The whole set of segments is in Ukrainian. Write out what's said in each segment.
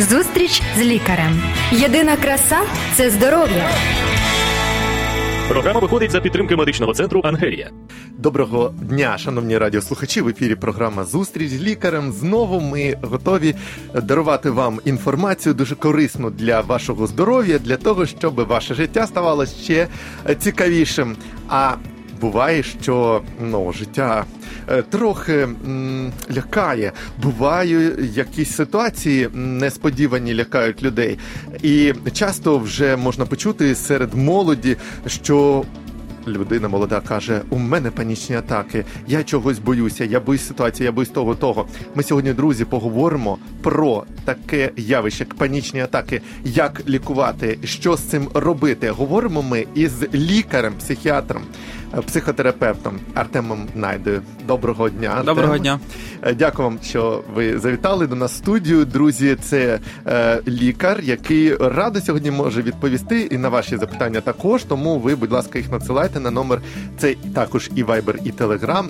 Зустріч з лікарем. Єдина краса це здоров'я. Програма виходить за підтримки медичного центру Ангелія. Доброго дня, шановні радіослухачі. В ефірі програма Зустріч з лікарем. Знову ми готові дарувати вам інформацію дуже корисну для вашого здоров'я, для того, щоб ваше життя ставало ще цікавішим. А буває, що ну, життя е, трохи м, лякає. Бувають якісь ситуації несподівані лякають людей. І часто вже можна почути серед молоді, що. Людина молода каже: у мене панічні атаки, я чогось боюся, я боюсь ситуації, я боюсь того, того. Ми сьогодні, друзі, поговоримо про таке явище, як панічні атаки, як лікувати, що з цим робити. Говоримо ми із лікарем, психіатром, психотерапевтом Артемом Найдою. Доброго дня. Артем. Доброго дня. Е, Дякую вам, що ви завітали до нас в студію. Друзі, це е, лікар, який радо сьогодні може відповісти і на ваші запитання також. Тому ви, будь ласка, їх надсилайте на номер. Це також і Viber, і Telegram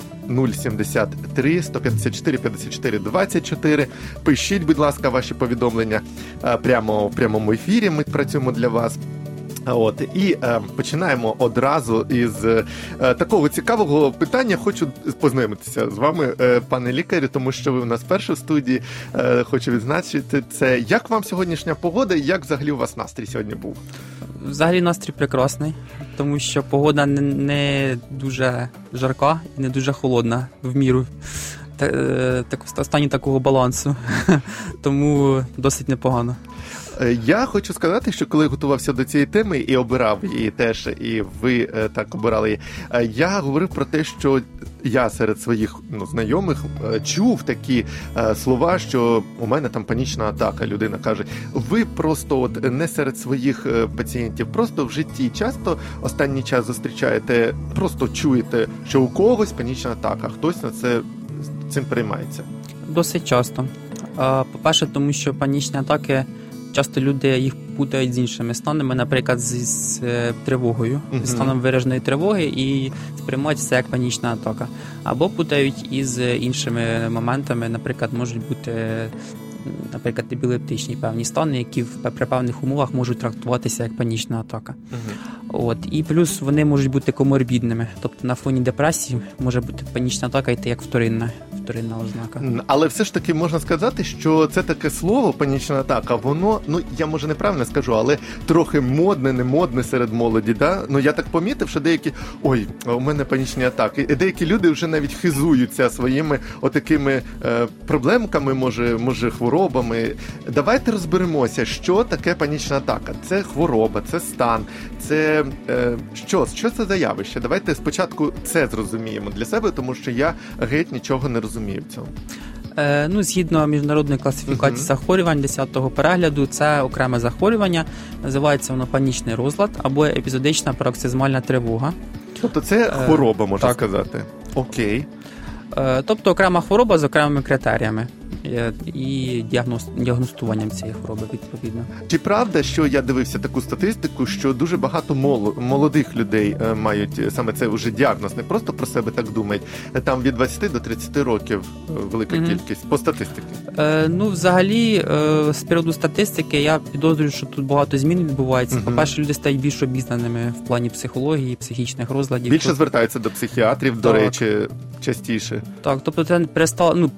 073 154 54 24. Пишіть, будь ласка, ваші повідомлення е, прямо в прямому ефірі. Ми працюємо для вас. От і е, починаємо одразу із е, такого цікавого питання. Хочу познайомитися з вами, е, пане лікарю, тому що ви у нас перші в студії. Е, хочу відзначити це. Як вам сьогоднішня погода? і Як взагалі у вас настрій сьогодні був? Взагалі настрій прекрасний, тому що погода не, не дуже жарка і не дуже холодна в міру. Е, так, в стані такого балансу. Тому досить непогано. Е, Я хочу сказати, що коли готувався до цієї теми і обирав її теж, і ви е, так обирали її, е, я говорив про те, що я серед своїх ну, знайомих чув такі слова, що у мене там панічна атака. Людина каже: ви просто от не серед своїх пацієнтів, просто в житті часто останній час зустрічаєте, просто чуєте, що у когось панічна атака, хтось на це цим переймається. Досить часто. По-перше, тому що панічні атаки часто люди їх путають з іншими станами, наприклад, з, з е, тривогою, Мгм. з станом вираженої тривоги, і сприймають це як панічна атака. Або путають із іншими моментами, наприклад, можуть бути. Наприклад, епілептичні певні стани, які в при певних умовах можуть трактуватися як панічна атака. От і плюс вони можуть бути коморбідними, тобто на фоні депресії може бути панічна атака йти як вторинна, вторинна ознака. Але все ж таки можна сказати, що це таке слово панічна атака, воно, ну я може неправильно скажу, але трохи модне, не модне серед молоді. Да? Ну я так помітив, що деякі ой, у мене панічні атаки. Деякі люди вже навіть хизуються своїми отакими е, проблемками, може, може, хворобами. Давайте розберемося, що таке панічна атака. Це хвороба, це стан, це е, що, що це за явище? Давайте спочатку це зрозуміємо для себе, тому що я геть нічого не розумію в цьому. Е, ну, згідно міжнародної класифікації Мгм. захворювань 10-го перегляду, це окреме захворювання, називається воно панічний розлад або епізодична пароксизмальна тривога. Тобто це Е, хвороба, можна так. сказати. Окей. Е, тобто окрема хвороба з окремими критеріями і діагностуванням цієї хвороби відповідно. Чи правда, що я дивився таку статистику, що дуже багато моло- молодих людей е, мають е, саме це вже діагноз, не просто про себе так думають. Там від 20 до 30 років велика Мгм. кількість по статистиці. Е, ну, взагалі, е, з приводу статистики, я підозрюю, що тут багато змін відбувається. Мгм. По-перше, люди стають більш обізнаними в плані психології, психічних розладів. Більше Тобто- звертаються до психіатрів, до речі, частіше. Так, тобто це перестало, ну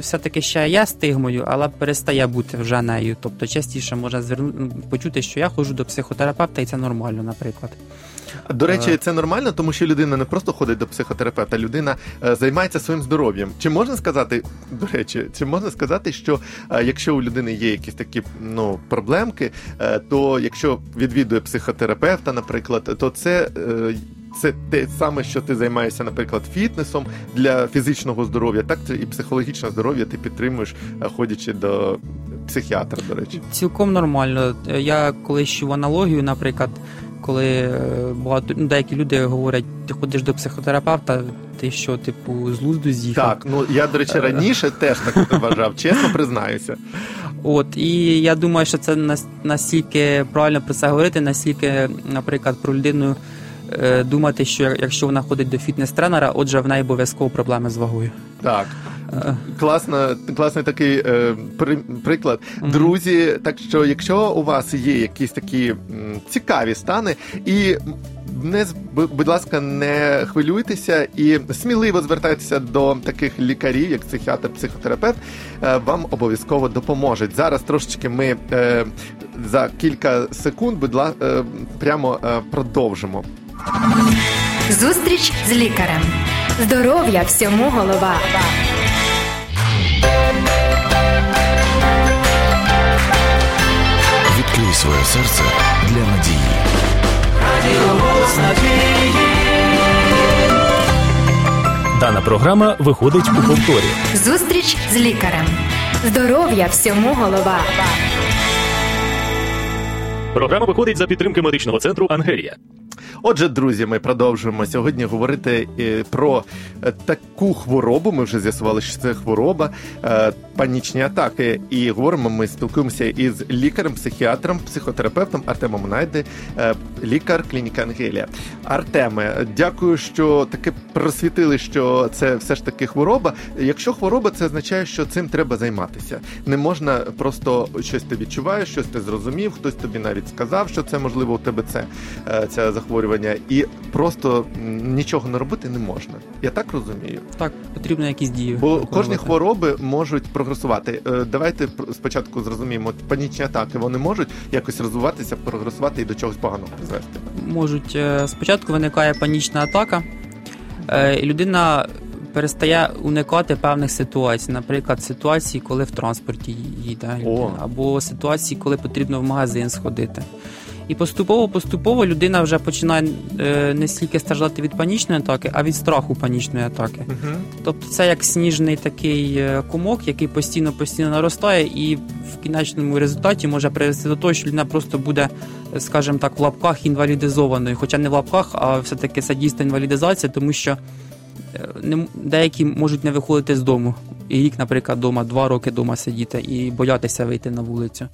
все-таки ще є стигмою, але перестає бути вже нею. Тобто частіше можна звернути ну, почути, що я ходжу до психотерапевта, і це нормально, наприклад. До речі, Е. це нормально, тому що людина не просто ходить до психотерапевта, людина е, займається своїм здоров'ям. Чи можна сказати, до речі, чи можна сказати, що е, якщо у людини є якісь такі ну проблемки, то якщо відвідує психотерапевта, наприклад, то це. Це те саме, що ти займаєшся, наприклад, фітнесом для фізичного здоров'я, так це і психологічне здоров'я ти підтримуєш, е, ходячи до психіатра, до речі. Цілком нормально. Е, Я колись чув аналогію, наприклад, коли е, багато ну, деякі люди говорять, ти ходиш до психотерапевта, ти що, типу, з лузду з'їхав. Так, ну я, до речі, раніше теж так вважав, чесно признаюся. От і я думаю, що це нас- настільки правильно про це говорити, настільки, наприклад, про людину думати, що якщо вона ходить до фітнес-тренера, отже, в неї обов'язково проблеми з вагою. Так. класно, класний такий е, при, приклад. Друзі, так що, якщо у вас є якісь такі м, цікаві стани, і не будь ласка, не хвилюйтеся і сміливо звертайтеся до таких лікарів, як психіатр, психотерапевт, е, вам обов'язково допоможуть. Зараз трошечки ми е, за кілька секунд, будь ласка, е, прямо е, продовжимо. Зустріч з лікарем. Здоров'я всьому голова. Відкрий своє серце для надії. Дана програма виходить у повторі. Зустріч з лікарем. Здоров'я всьому голова. Програма виходить за підтримки медичного центру Ангелія. Отже, друзі, ми продовжуємо сьогодні говорити е, про е, таку хворобу. Ми вже з'ясували, що це хвороба, е, панічні атаки. І говоримо, ми спілкуємося із лікарем, психіатром, психотерапевтом Артемом Найди, лікар клініки Ангелія. Артеме, дякую, що таки просвітили, що це все ж таки хвороба. Якщо хвороба, це означає, що цим треба займатися. Не можна просто щось ти відчуваєш, щось ти зрозумів, хтось тобі навіть сказав, що це можливо у тебе це, е, це захворювання, і просто нічого не робити не можна. Я так розумію. Так, потрібно якісь дії. Бо кожні хвороби можуть прогресувати. Е, Давайте спочатку зрозуміємо, панічні атаки вони можуть якось розвиватися, прогресувати і до чогось поганого призвести. можуть е, спочатку виникає панічна атака, е, і людина перестає уникати певних ситуацій, наприклад, ситуації, коли в транспорті їде, О. або ситуації, коли потрібно в магазин сходити. І поступово-поступово людина вже починає е, не стільки страждати від панічної атаки, а від страху панічної атаки. Угу. Тобто це як сніжний такий е, комок, який постійно постійно наростає, і в кінечному результаті може привести до того, що людина просто буде, скажімо так, в лапках інвалідизованою. Хоча не в лапках, а все-таки це дійсно інвалідизація, тому що е, деякі можуть не виходити з дому. І рік, наприклад, дома, два роки дома сидіти і боятися вийти на вулицю.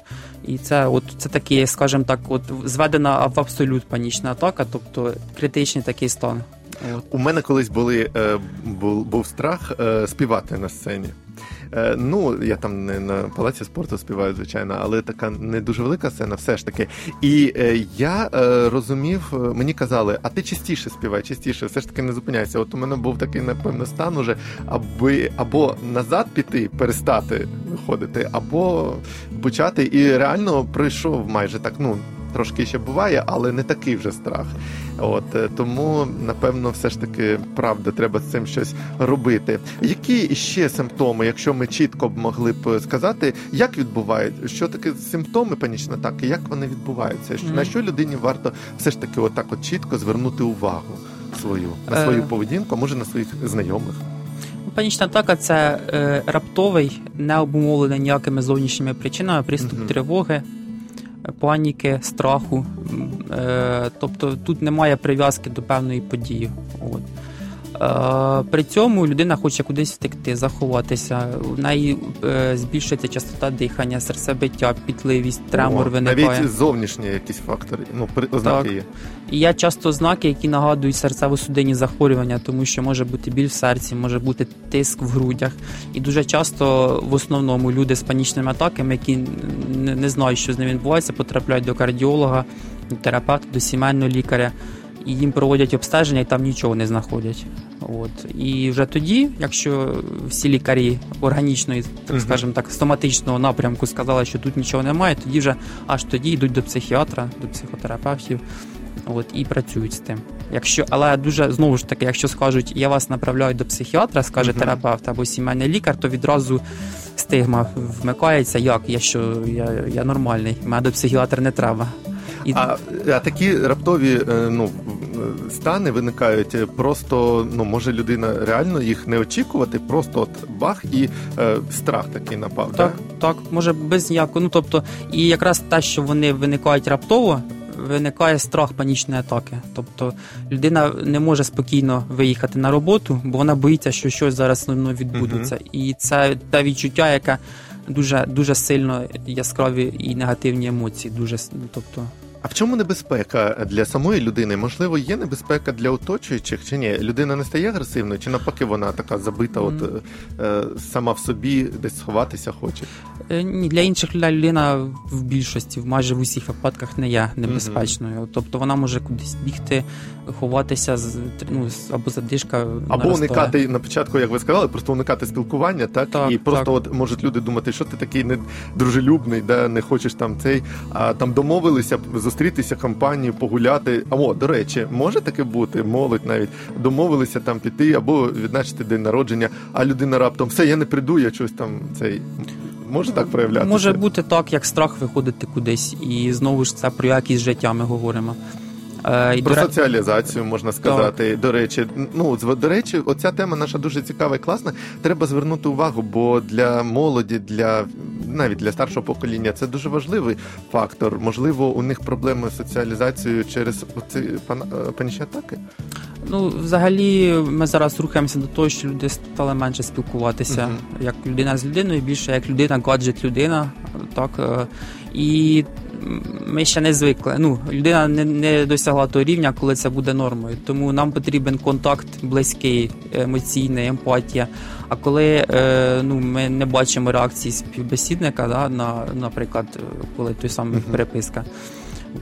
І це, от це таке, скажімо так, от зведена в абсолют панічна атака, тобто критичний такий стан. У мене колись були е, був, був страх е, співати на сцені. Е, ну, я там не на палаці спорту співаю, звичайно, але така не дуже велика сцена, все ж таки. І е, я е, розумів, мені казали, а ти частіше співай, частіше, все ж таки не зупиняйся. От у мене був такий, напевно, стан уже, аби або назад піти, перестати виходити, або почати. І реально пройшов майже так, ну. Трошки ще буває, але не такий вже страх. От е, тому, напевно, все ж таки правда, треба з цим щось робити. Які ще симптоми, якщо ми чітко б могли б сказати, як відбувають, що таке симптоми панічної атаки, як вони відбуваються? Що- На що людині варто все ж таки, отак, от чітко звернути увагу свою на Е. свою поведінку, а може на своїх знайомих? Панічна атака це е, раптовий, не обумовлений ніякими зовнішніми причинами, приступ Мгм. тривоги, е, паніки, страху. Е, тобто тут немає прив'язки до певної події. От. Е, при цьому людина хоче кудись втекти, заховатися. У неї е, збільшується частота дихання, серцебиття, пітливість, тремор О, виникає. Навіть зовнішні якісь фактори, ну ознаки Так. є. І є часто ознаки, які нагадують серцево-судинні захворювання, тому що може бути біль в серці, може бути тиск в грудях. І дуже часто в основному люди з панічними атаками, які не, не знають, що з ними відбувається, потрапляють до кардіолога, до терапевта, до сімейного лікаря. І їм проводять обстеження, і там нічого не знаходять. От і вже тоді, якщо всі лікарі органічної, так Мгм. скажімо так, стоматичного напрямку сказали, що тут нічого немає, тоді вже аж тоді йдуть до психіатра, до психотерапевтів. От і працюють з тим. Якщо, але дуже знову ж таки, якщо скажуть, я вас направляю до психіатра, скаже Мгм. терапевт або сімейний лікар, то відразу стигма вмикається. Як я що я, я нормальний, мене до психіатра не треба. І А, а такі раптові е, ну, стани виникають е, просто, ну може людина реально їх не очікувати, просто от бах і е, страх такий напав. Так, да? так, може без ніякого. Ну тобто, і якраз те, що вони виникають раптово, виникає страх панічної атаки. Тобто людина не може спокійно виїхати на роботу, бо вона боїться, що щось зараз ну, відбудеться. І це те відчуття, яке дуже дуже сильно яскраві і негативні емоції. Дуже ну, тобто А в чому небезпека для самої людини? Можливо, є небезпека для оточуючих чи ні? Людина не стає агресивною, чи навпаки вона така забита, от е, сама в собі десь сховатися хоче? Е, Ні, для інших людей людина в більшості, в майже в усіх випадках не є небезпечною. Тобто вона може кудись бігти, ховатися з ну, або задишка. Або наростає. уникати на початку, як ви сказали, просто уникати спілкування, так, Так, і просто так. от можуть люди думати, що ти такий недружелюбний, де не хочеш там цей, а там домовилися б зустрітися компанію, погуляти. Або, до речі, може таке бути, молодь навіть домовилися там піти або відзначити день народження, а людина раптом все, я не прийду, я щось там цей. Може так проявлятися? Може бути так, як страх виходити кудись, і знову ж це про якість життя ми говоримо. Е, Про соціалізацію можна сказати. До речі, ну до речі, оця тема наша дуже цікава і класна. Треба звернути увагу, бо для молоді, для навіть для старшого покоління це дуже важливий фактор. Можливо, у них проблеми з соціалізацією через оці пан- е, панічні атаки. Ну, взагалі, ми зараз рухаємося до того, що люди стали менше спілкуватися Мгм. як людина з людиною, більше як людина, гаджет людина. Так, е, і ми ще не звикли. Ну, людина не, не досягла того рівня, коли це буде нормою. Тому нам потрібен контакт близький, емоційний, емпатія. А коли е, ну, ми не бачимо реакції співбесідника, да, на, наприклад, коли той самий Мгм. переписка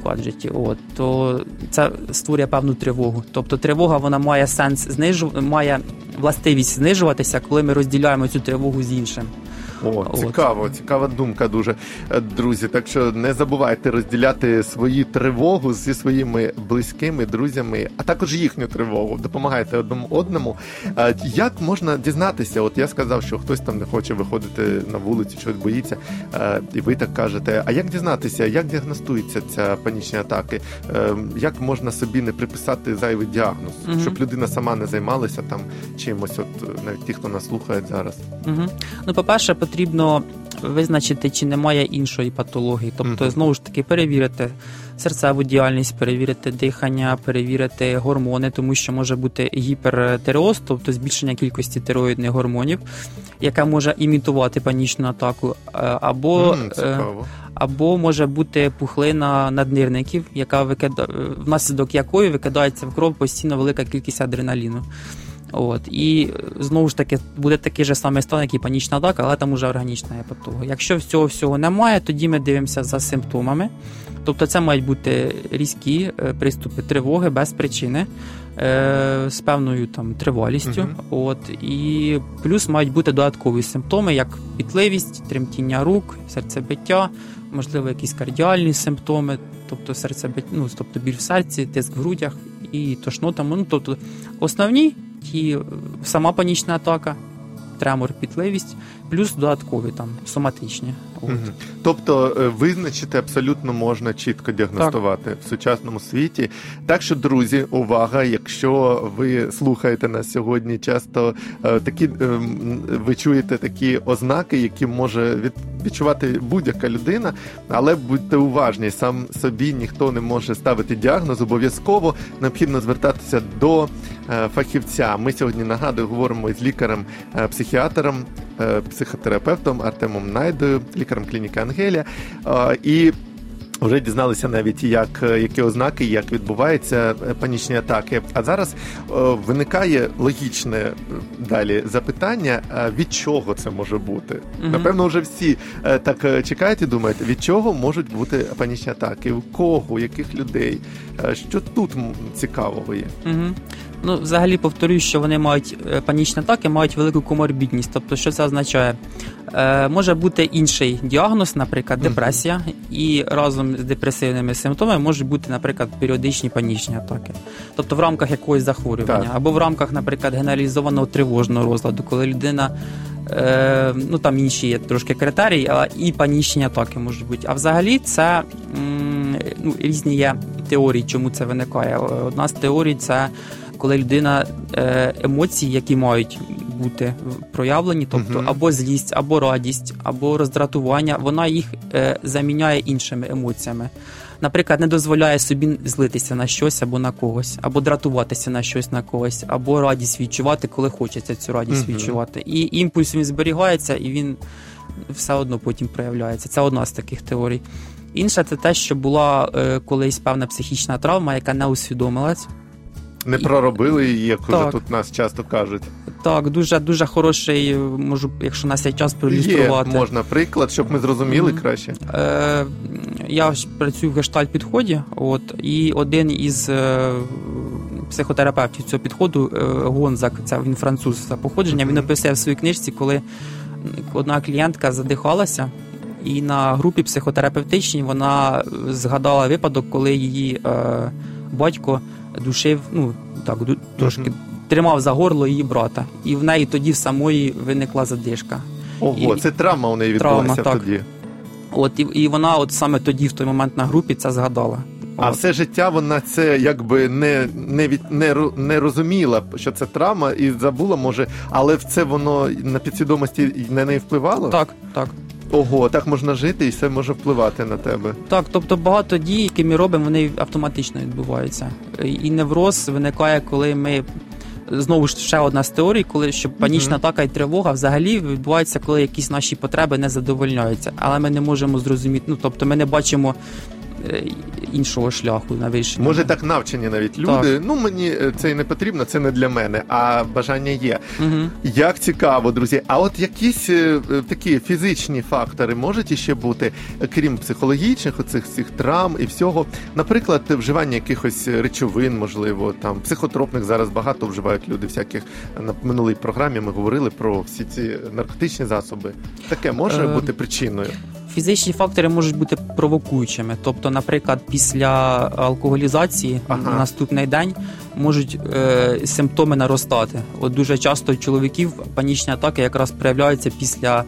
в гаджеті, от, то це створює певну тривогу. Тобто тривога вона має сенс знижу, має властивість знижуватися, коли ми розділяємо цю тривогу з іншим. О, цікаво, цікава думка дуже, Е, друзі. Так що не забувайте розділяти свою тривогу зі своїми близькими друзями, а також їхню тривогу. Допомагайте одному одному. Е, Як можна дізнатися? От я сказав, що хтось там не хоче виходити на вулицю, щось боїться, е, і ви так кажете. А як дізнатися, як діагностуються ця панічні атаки? Як можна собі не приписати зайвий діагноз, Мгм. щоб людина сама не займалася там чимось? От навіть ті, хто нас слухає зараз. Угу. Ну, по-перше, потрібно визначити, чи немає іншої патології. Тобто, знову ж таки, перевірити серцеву діяльність, перевірити дихання, перевірити гормони, тому що може бути гіпертиреоз, тобто збільшення кількості тиреоїдних гормонів, яке може імітувати панічну атаку, е, або е, цікаво. або може бути пухлина наднирників, яка викида... внаслідок якої викидається в кров постійно велика кількість адреналіну. От і знову ж таки буде такий же самий стан, як і панічна атака, але там уже органічна патологія. Якщо всього всього немає, тоді ми дивимося за симптомами. Тобто це мають бути різкі е, приступи тривоги без причини е, з певною там тривалістю. Мгм. От і плюс мають бути додаткові симптоми, як пітливість, тремтіння рук, серцебиття, можливо, якісь кардіальні симптоми, тобто серцебиття, ну тобто біль в серці, тиск в грудях і тошнота. Ну тобто основні е, сама панічна атака, тремор, пітливість, плюс додаткові там соматичні. От. Тобто е, визначити абсолютно можна чітко діагностувати в сучасному світі. Так що, друзі, увага! Якщо ви слухаєте нас сьогодні, часто е, такі е, ви чуєте такі ознаки, які може від, відчувати будь-яка людина, але будьте уважні, сам собі ніхто не може ставити діагноз. Обов'язково необхідно звертатися до е, фахівця. Ми сьогодні нагадую, говоримо із лікарем, е, психіатром, е, психотерапевтом Артемом Найдою, лікарем клініки Ангелія. Е, І вже дізналися навіть, як е, які ознаки, як відбуваються е, панічні атаки. А зараз е, виникає логічне е, далі запитання: е, від чого це може бути? Мгм. Напевно, вже всі е, так е, чекають і думають, від чого можуть бути панічні атаки, у кого, у яких людей, Е, що тут цікавого є. Угу. Ну, взагалі повторюю, що вони мають е, панічні атаки, мають велику коморбідність. Тобто, що це означає? Е, може бути інший діагноз, наприклад, депресія, і разом з депресивними симптомами можуть бути, наприклад, періодичні панічні атаки. Тобто в рамках якогось захворювання, Так. або в рамках, наприклад, генералізованого тривожного розладу, коли людина. Е, ну там інші є трошки критерії, але і панічні атаки можуть бути. А взагалі це ну, різні є теорії, чому це виникає. Одна з теорій це коли людина е, емоції, які мають бути проявлені, тобто або злість, або радість, або роздратування, вона їх е, заміняє іншими емоціями. Наприклад, не дозволяє собі злитися на щось або на когось, або дратуватися на щось на когось, або радість відчувати, коли хочеться цю радість Мгм. відчувати. І імпульс він зберігається, і він все одно потім проявляється. Це одна з таких теорій. Інше це те, що була е, колись певна психічна травма, яка не усвідомилась. Не проробили її, як уже тут нас часто кажуть. Так, дуже дуже хороший, можу, якщо у нас є час Є, можна приклад, щоб ми зрозуміли краще. Е, я працюю в гештальт підході, от, і один із е, психотерапевтів цього підходу, е, Гонзак, це він француз за походження, він описує в своїй книжці, коли одна клієнтка задихалася, і на групі психотерапевтичній вона згадала випадок, коли її е, батько душив, ну так, трошки Мгм. тримав за горло її брата. І в неї тоді в самої виникла задишка. Ого, І- це травма у неї Травма, відбулася так. тоді. От і, і вона, от саме тоді, в той момент на групі, це згадала. А От. все життя вона це якби не, не, від, не, не розуміла, що це травма, і забула, може, але в це воно на підсвідомості на неї впливало? Так, так. Ого, так можна жити, і все може впливати на тебе. Так, тобто багато дій, які ми робимо, вони автоматично відбуваються. І невроз виникає, коли ми. Знову ж ще одна з теорій, коли що панічна атака і тривога взагалі відбувається, коли якісь наші потреби не задовольняються, але ми не можемо зрозуміти. Ну тобто, ми не бачимо іншого шляху на вирішення. Може, так навчені навіть люди. Ну мені е, це і не потрібно, це не для мене, а бажання є. Угу. Як цікаво, друзі. А от якісь е, е, такі фізичні фактори можуть іще бути, е, крім психологічних, оцих всіх травм і всього. Наприклад, вживання якихось речовин, можливо, там психотропних зараз багато вживають люди. Всяких на минулій програмі ми говорили про всі ці наркотичні засоби. Таке може Е, бути причиною. Фізичні фактори можуть бути провокуючими. Тобто, наприклад, після алкоголізації Ага. на наступний день можуть е, симптоми наростати. От дуже часто у чоловіків панічні атаки якраз проявляються після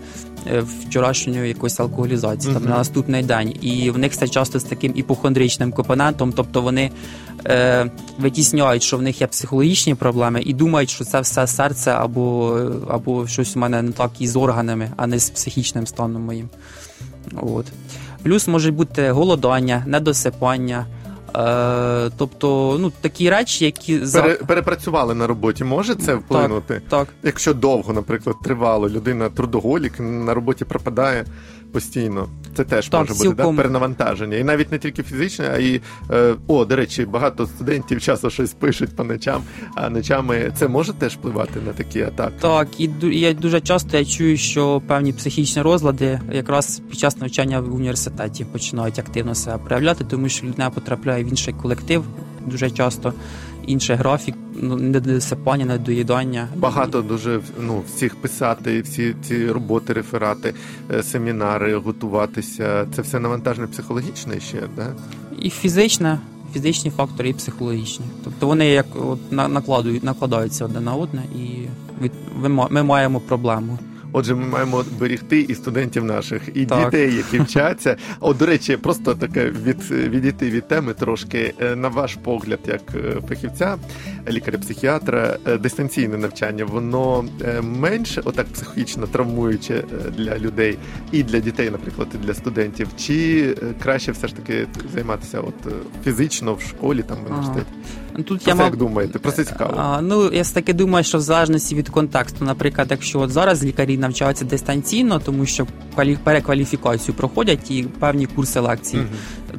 е, вчорашньої якоїсь алкоголізації, там на наступний день. І в них це часто з таким іпохондричним компонентом, тобто вони е, витісняють, що в них є психологічні проблеми, і думають, що це все серце або, або щось у мене не так із органами, а не з психічним станом моїм. От. Плюс може бути голодання, недосипання. Е, тобто, ну, такі речі, які. Пере, перепрацювали на роботі. Може це вплинути? Так, Якщо довго, наприклад, тривало, людина трудоголік на роботі пропадає постійно. Це теж Так, може бути да? перенавантаження. І навіть не тільки фізичне, а й е, о, до речі, багато студентів часто щось пишуть по ночам, а ночами це може теж впливати на такі атаки. так, і я дуже часто я чую, що певні психічні розлади якраз під час навчання в університеті починають активно себе проявляти, тому що людина потрапляє в інший колектив дуже часто, інший графік, ну, недосипання, недоїдання. Багато дуже ну, всіх писати, всі ці роботи, реферати, е, семінари, готуватися. Це все навантажне психологічне ще, да? І фізичне, фізичні фактори, і психологічні. Тобто вони як от, на- накладують, накладаються одне на одне, і від, ми маємо проблему. Отже, ми маємо берегти і студентів наших, і Так. дітей, які вчаться. От, до речі, просто таке від відійти від теми трошки. Е, На ваш погляд, як е, фахівця, лікаря-психіатра, е, дистанційне навчання, воно менше отак психічно травмуюче для людей і для дітей, наприклад, і для студентів, чи краще все ж таки займатися от фізично в школі, там в університеті? Ну, Тут Про я мав як думаєте? Про це цікаво. А, ну, я таки думаю, що в залежності від контексту, наприклад, якщо от зараз лікарі навчаються дистанційно, тому що квалі- перекваліфікацію проходять і певні курси лекцій, Мгм.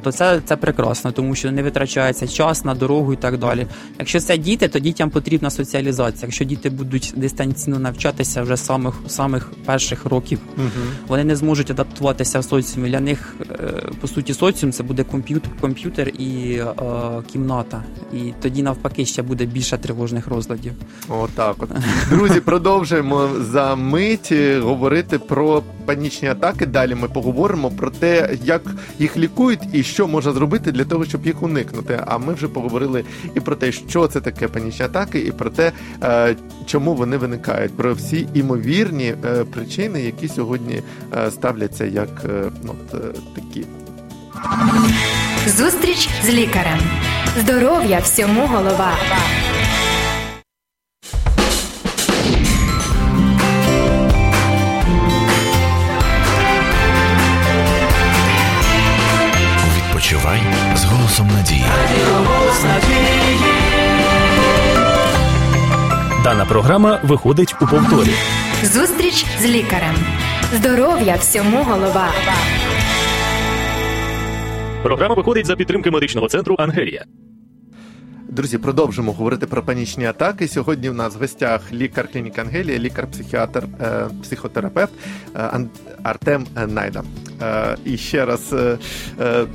то це, це прекрасно, тому що не витрачається час на дорогу і так далі. Якщо це діти, то дітям потрібна соціалізація. Якщо діти будуть дистанційно навчатися вже з самих самих перших років, Мгм. вони не зможуть адаптуватися в соціумі. Для них е, по суті соціум це буде комп'ютер, комп'ютер і е, кімната. І тоді навпаки ще буде більше тривожних розладів. Отак от. Друзі, продовжуємо за мить е, говорити про панічні атаки. Далі ми поговоримо про те, як їх лікують і що можна зробити для того, щоб їх уникнути. А ми вже поговорили і про те, що це таке панічні атаки, і про те, е, чому вони виникають, про всі імовірні е, причини, які сьогодні ставляться як ну, от, такі. Зустріч з лікарем. Здоров'я всьому голова. Відпочивай з голосом надії. Дана програма виходить у повторі. Зустріч з лікарем. Здоров'я всьому голова. Програма виходить за підтримки медичного центру Ангелія. Друзі, продовжимо говорити про панічні атаки. Сьогодні в нас в гостях лікар клініки Ангелія, лікар-психіатр, е, психотерапевт е, Артем Найда. Е, І ще раз, е, е,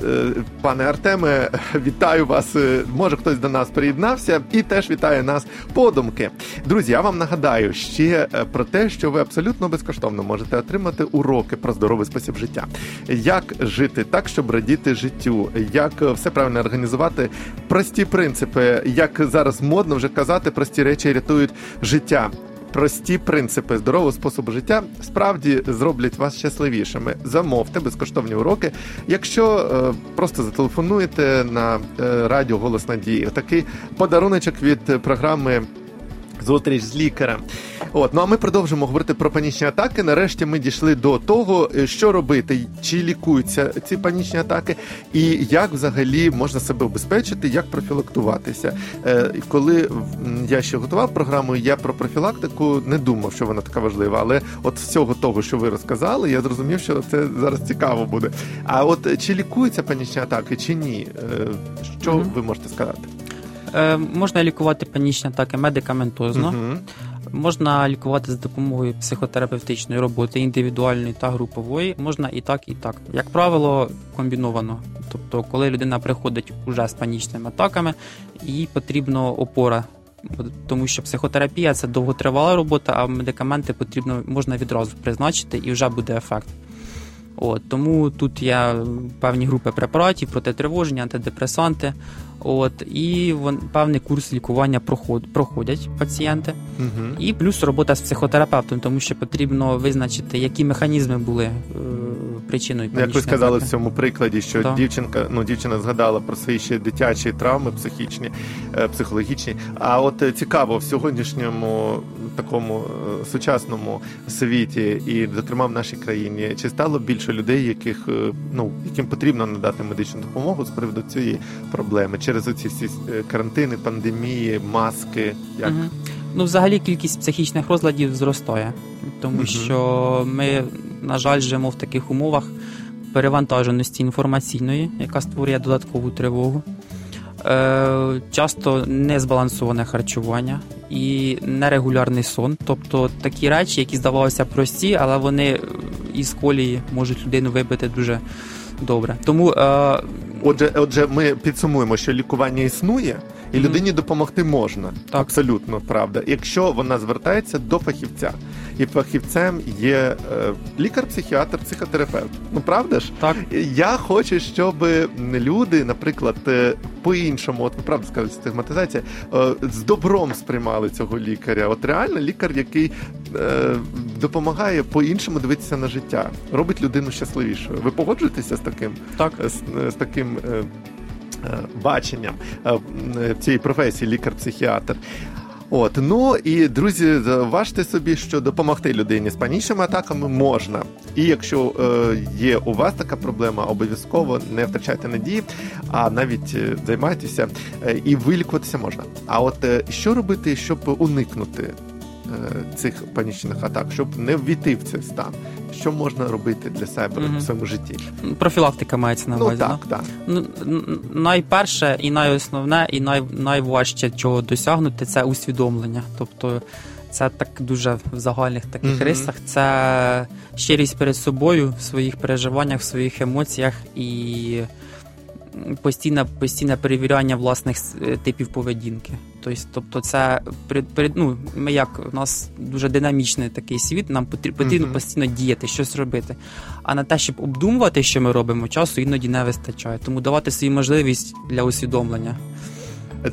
пане Артеме, вітаю вас. Може, хтось до нас приєднався і теж вітає нас подумки. Друзі, я вам нагадаю ще про те, що ви абсолютно безкоштовно можете отримати уроки про здоровий спосіб життя. Як жити так, щоб радіти життю, як все правильно організувати, прості принципи, як зараз модно вже казати, прості речі рятують життя. Прості принципи здорового способу життя справді зроблять вас щасливішими. Замовте безкоштовні уроки. Якщо е, просто зателефонуєте на е, радіо Голос Надії, такий подаруночок від програми Зустріч з лікарем. От, ну а ми продовжимо говорити про панічні атаки. Нарешті ми дійшли до того, е, що робити, чи лікуються ці панічні атаки, і як взагалі можна себе обезпечити, як профілактуватися. Е, коли я ще готував програму, я про профілактику не думав, що вона така важлива. Але от з цього того, що ви розказали, я зрозумів, що це зараз цікаво буде. А от е, чи лікуються панічні атаки, чи ні? Е, Що Мгм. ви можете сказати? Е, можна лікувати панічні атаки медикаментозно, Мгм. Можна лікувати за допомогою психотерапевтичної роботи, індивідуальної та групової. Можна і так, і так. Як правило, комбіновано. Тобто, коли людина приходить уже з панічними атаками, їй потрібна опора. Тому що психотерапія це довготривала робота, а медикаменти потрібно можна відразу призначити і вже буде ефект. От, тому тут є певні групи препаратів, протитривоження, антидепресанти. От, і вон, певний курс лікування проход, проходять пацієнти. Мгм. І плюс робота з психотерапевтом, тому що потрібно визначити, які механізми були е, причиною Як ви сказали в цьому прикладі, що Так. дівчинка, ну дівчина згадала про свої ще дитячі травми психічні, е, психологічні. А от е, цікаво в сьогоднішньому такому е, сучасному світі, і зокрема в нашій країні, чи стало більше людей, яких е, ну яким потрібно надати медичну допомогу з приводу цієї проблеми через оці всі е, карантини, пандемії, маски? Як Мгм. Ну, взагалі кількість психічних розладів зростає, тому Мгм. що ми, на жаль, живемо в таких умовах перевантаженості інформаційної, яка створює додаткову тривогу. Е, часто незбалансоване харчування і нерегулярний сон. Тобто такі речі, які здавалися прості, але вони із колії можуть людину вибити дуже добре. Тому е, Отже, отже, ми підсумуємо, що лікування існує, і людині допомогти можна. Так. Абсолютно правда. Якщо вона звертається до фахівця, і фахівцем є е, лікар-психіатр, психотерапевт. Ну правда ж? так. Я хочу, щоб люди, наприклад, е, по-іншому, от ви правда сказали, стигматизація, е, з добром сприймали цього лікаря. От реально лікар, який е, допомагає по-іншому дивитися на життя, робить людину щасливішою. Ви погоджуєтеся з таким? Так. з, з таким е, баченням е, е, цієї професії лікар-психіатр. От ну і друзі, заважте собі, що допомогти людині з панічними атаками можна. І якщо е, є у вас така проблема, обов'язково не втрачайте надії, а навіть е, займайтеся е, і вилікуватися можна. А от е, що робити, щоб уникнути е, цих панічних атак, щоб не ввійти в цей стан? Що можна робити для себе Мгм. в своєму житті? Профілактика мається на Ну увазі. да? так, так. Ну, найперше і найосновне, і най, найважче чого досягнути це усвідомлення. Тобто це так дуже в загальних таких Мгм. рисах. Це щирість перед собою в своїх переживаннях, в своїх емоціях і постійне, постійне перевіряння власних е, типів поведінки. Тобто, тобто це ну, ми як у нас дуже динамічний такий світ, нам потрібно, постійно діяти, щось робити. А на те, щоб обдумувати, що ми робимо, часу іноді не вистачає. Тому давати собі можливість для усвідомлення.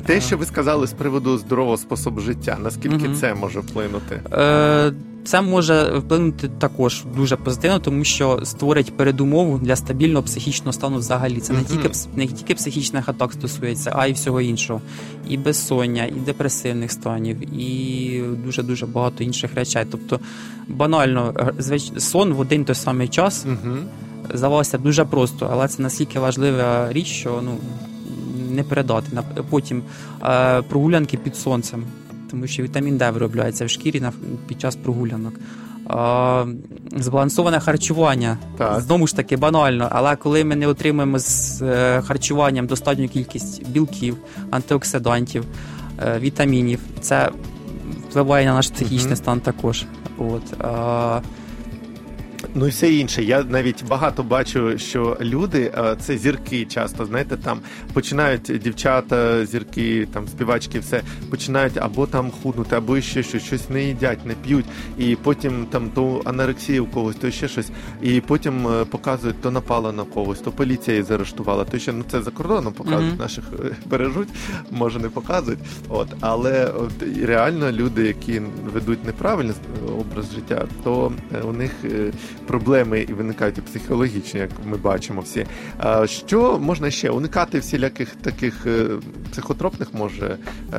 Те, що ви сказали з приводу здорового способу життя, наскільки Мгм. це може вплинути? Е, Це може вплинути також дуже позитивно, тому що створить передумову для стабільного психічного стану взагалі. Це не тільки не тільки психічних атак стосується, а й всього іншого. І безсоння, і депресивних станів, і дуже дуже багато інших речей. Тобто, банально, е, сон в один той самий час Угу. здавалося дуже просто, але це настільки важлива річ, що ну не передати. Потім е, прогулянки під сонцем, тому що вітамін Д виробляється в шкірі на- під час прогулянок. Е, Збалансоване харчування. Так. Знову ж таки банально, але коли ми не отримуємо з е, харчуванням достатню кількість білків, антиоксидантів, вітамінів, це впливає на наш психічний Мгм. стан також. От, Ну і все інше. Я навіть багато бачу, що люди е, це зірки часто. Знаєте, там починають дівчата, зірки, там співачки, все починають або там худнути, або ще щось, щось не їдять, не п'ють, і потім там то анорексія у когось, то ще щось, і потім е, показують, то напала на когось, то поліція її заарештувала, то ще ну це за кордоном показують, Мгм. наших е, бережуть, може не показують. От але от реально люди, які ведуть неправильний образ життя, то у них проблеми і виникають і психологічні, як ми бачимо всі. Що можна ще уникати всіляких таких е, психотропних може е,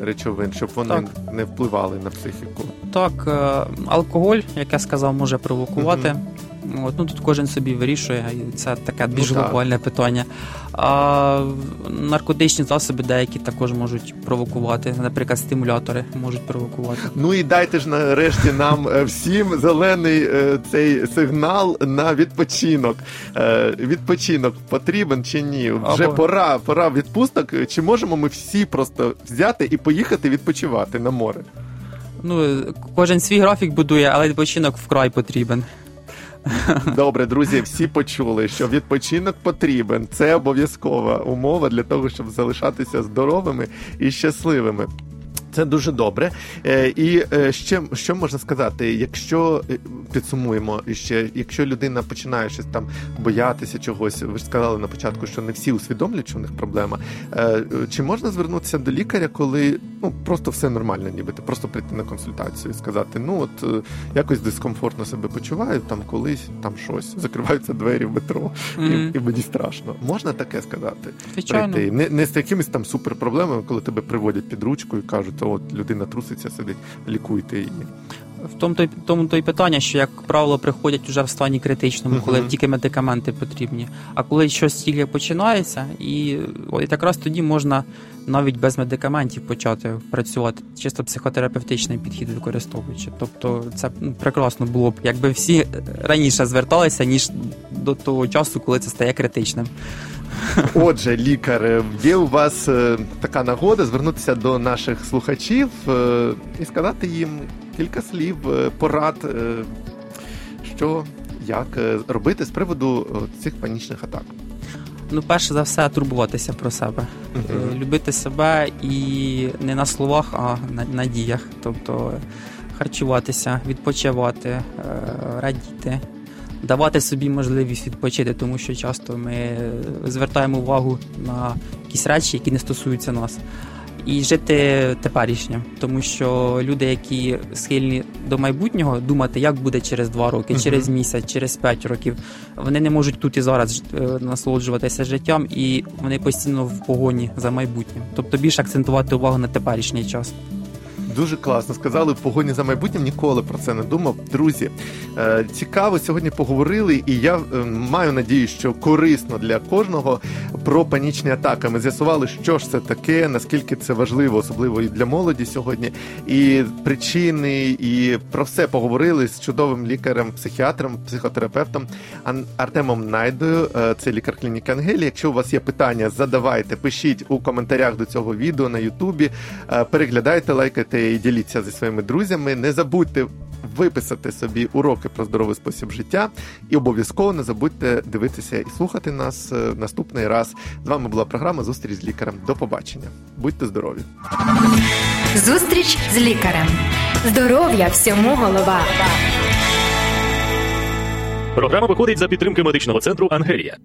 речовин, щоб вони Так. не впливали на психіку? Так, е, алкоголь, як я сказав, може провокувати. От, ну, тут кожен собі вирішує, і це таке більш Ну, так. глобальне питання. А наркотичні засоби деякі також можуть провокувати. Наприклад, стимулятори можуть провокувати. Ну і дайте ж нарешті нам е, всім зелений е, цей сигнал на відпочинок. Е, Відпочинок потрібен чи ні? Вже Або- пора, пора відпусток. Чи можемо ми всі просто взяти і поїхати відпочивати на море? Ну, кожен свій графік будує, але відпочинок вкрай потрібен. Добре, друзі, всі почули, що відпочинок потрібен. Це обов'язкова умова для того, щоб залишатися здоровими і щасливими. Це дуже добре. Е, і е, ще що можна сказати, якщо е, підсумуємо ще, якщо людина починає щось там боятися чогось, ви ж сказали на початку, що не всі усвідомлюють, що у них проблема. Чи можна звернутися до лікаря, коли ну просто все нормально, нібито просто прийти на консультацію і сказати, ну от якось дискомфортно себе почуваю, там колись там щось закриваються двері в метро, Мгм. і, і мені страшно. Можна таке сказати? Звичайно. Прийти. Не, не з якимись там суперпроблемами, коли тебе приводять під ручку і кажуть, от людина труситься, сидить, лікуйте її. В тому то тому то й питання, що як правило приходять вже в стані критичному, коли Мгм. тільки медикаменти потрібні. А коли щось тільки починається, і от якраз тоді можна навіть без медикаментів почати працювати, чисто психотерапевтичний підхід використовуючи. Тобто це ну, прекрасно було б, якби всі раніше зверталися, ніж до того часу, коли це стає критичним. Отже, лікар, є у вас е, така нагода звернутися до наших слухачів е, і сказати їм кілька слів, е, порад, що як робити з приводу цих панічних атак. Ну, перше за все, турбуватися про себе. Е, любити себе і не на словах, а на, на діях. Тобто харчуватися, відпочивати, радіти, давати собі можливість відпочити, тому що часто ми е, звертаємо увагу на якісь речі, які не стосуються нас. І жити теперішнім, тому що люди, які схильні до майбутнього, думати, як буде через два роки, Мгм. через місяць, через п'ять років, вони не можуть тут і зараз е, насолоджуватися життям, і вони постійно в погоні за майбутнім. Тобто більше акцентувати увагу на теперішній час. Дуже класно сказали погоні за майбутнім. Ніколи про це не думав. Друзі, е, цікаво сьогодні поговорили, і я е, маю надію, що корисно для кожного про панічні атаки. Ми з'ясували, що ж це таке, наскільки це важливо, особливо і для молоді сьогодні, і причини, і про все поговорили з чудовим лікарем, психіатром, психотерапевтом Артемом Найдою. Е, Це лікар клініки Ангелі. Якщо у вас є питання, задавайте, пишіть у коментарях до цього відео на Ютубі. Переглядайте, лайкайте і діліться зі своїми друзями. Не забудьте виписати собі уроки про здоровий спосіб життя, і обов'язково не забудьте дивитися і слухати нас е, наступний раз. З вами була програма Зустріч з лікарем. До побачення. Будьте здорові! Зустріч з лікарем. Здоров'я всьому голова. Програма виходить за підтримки медичного центру Ангелія.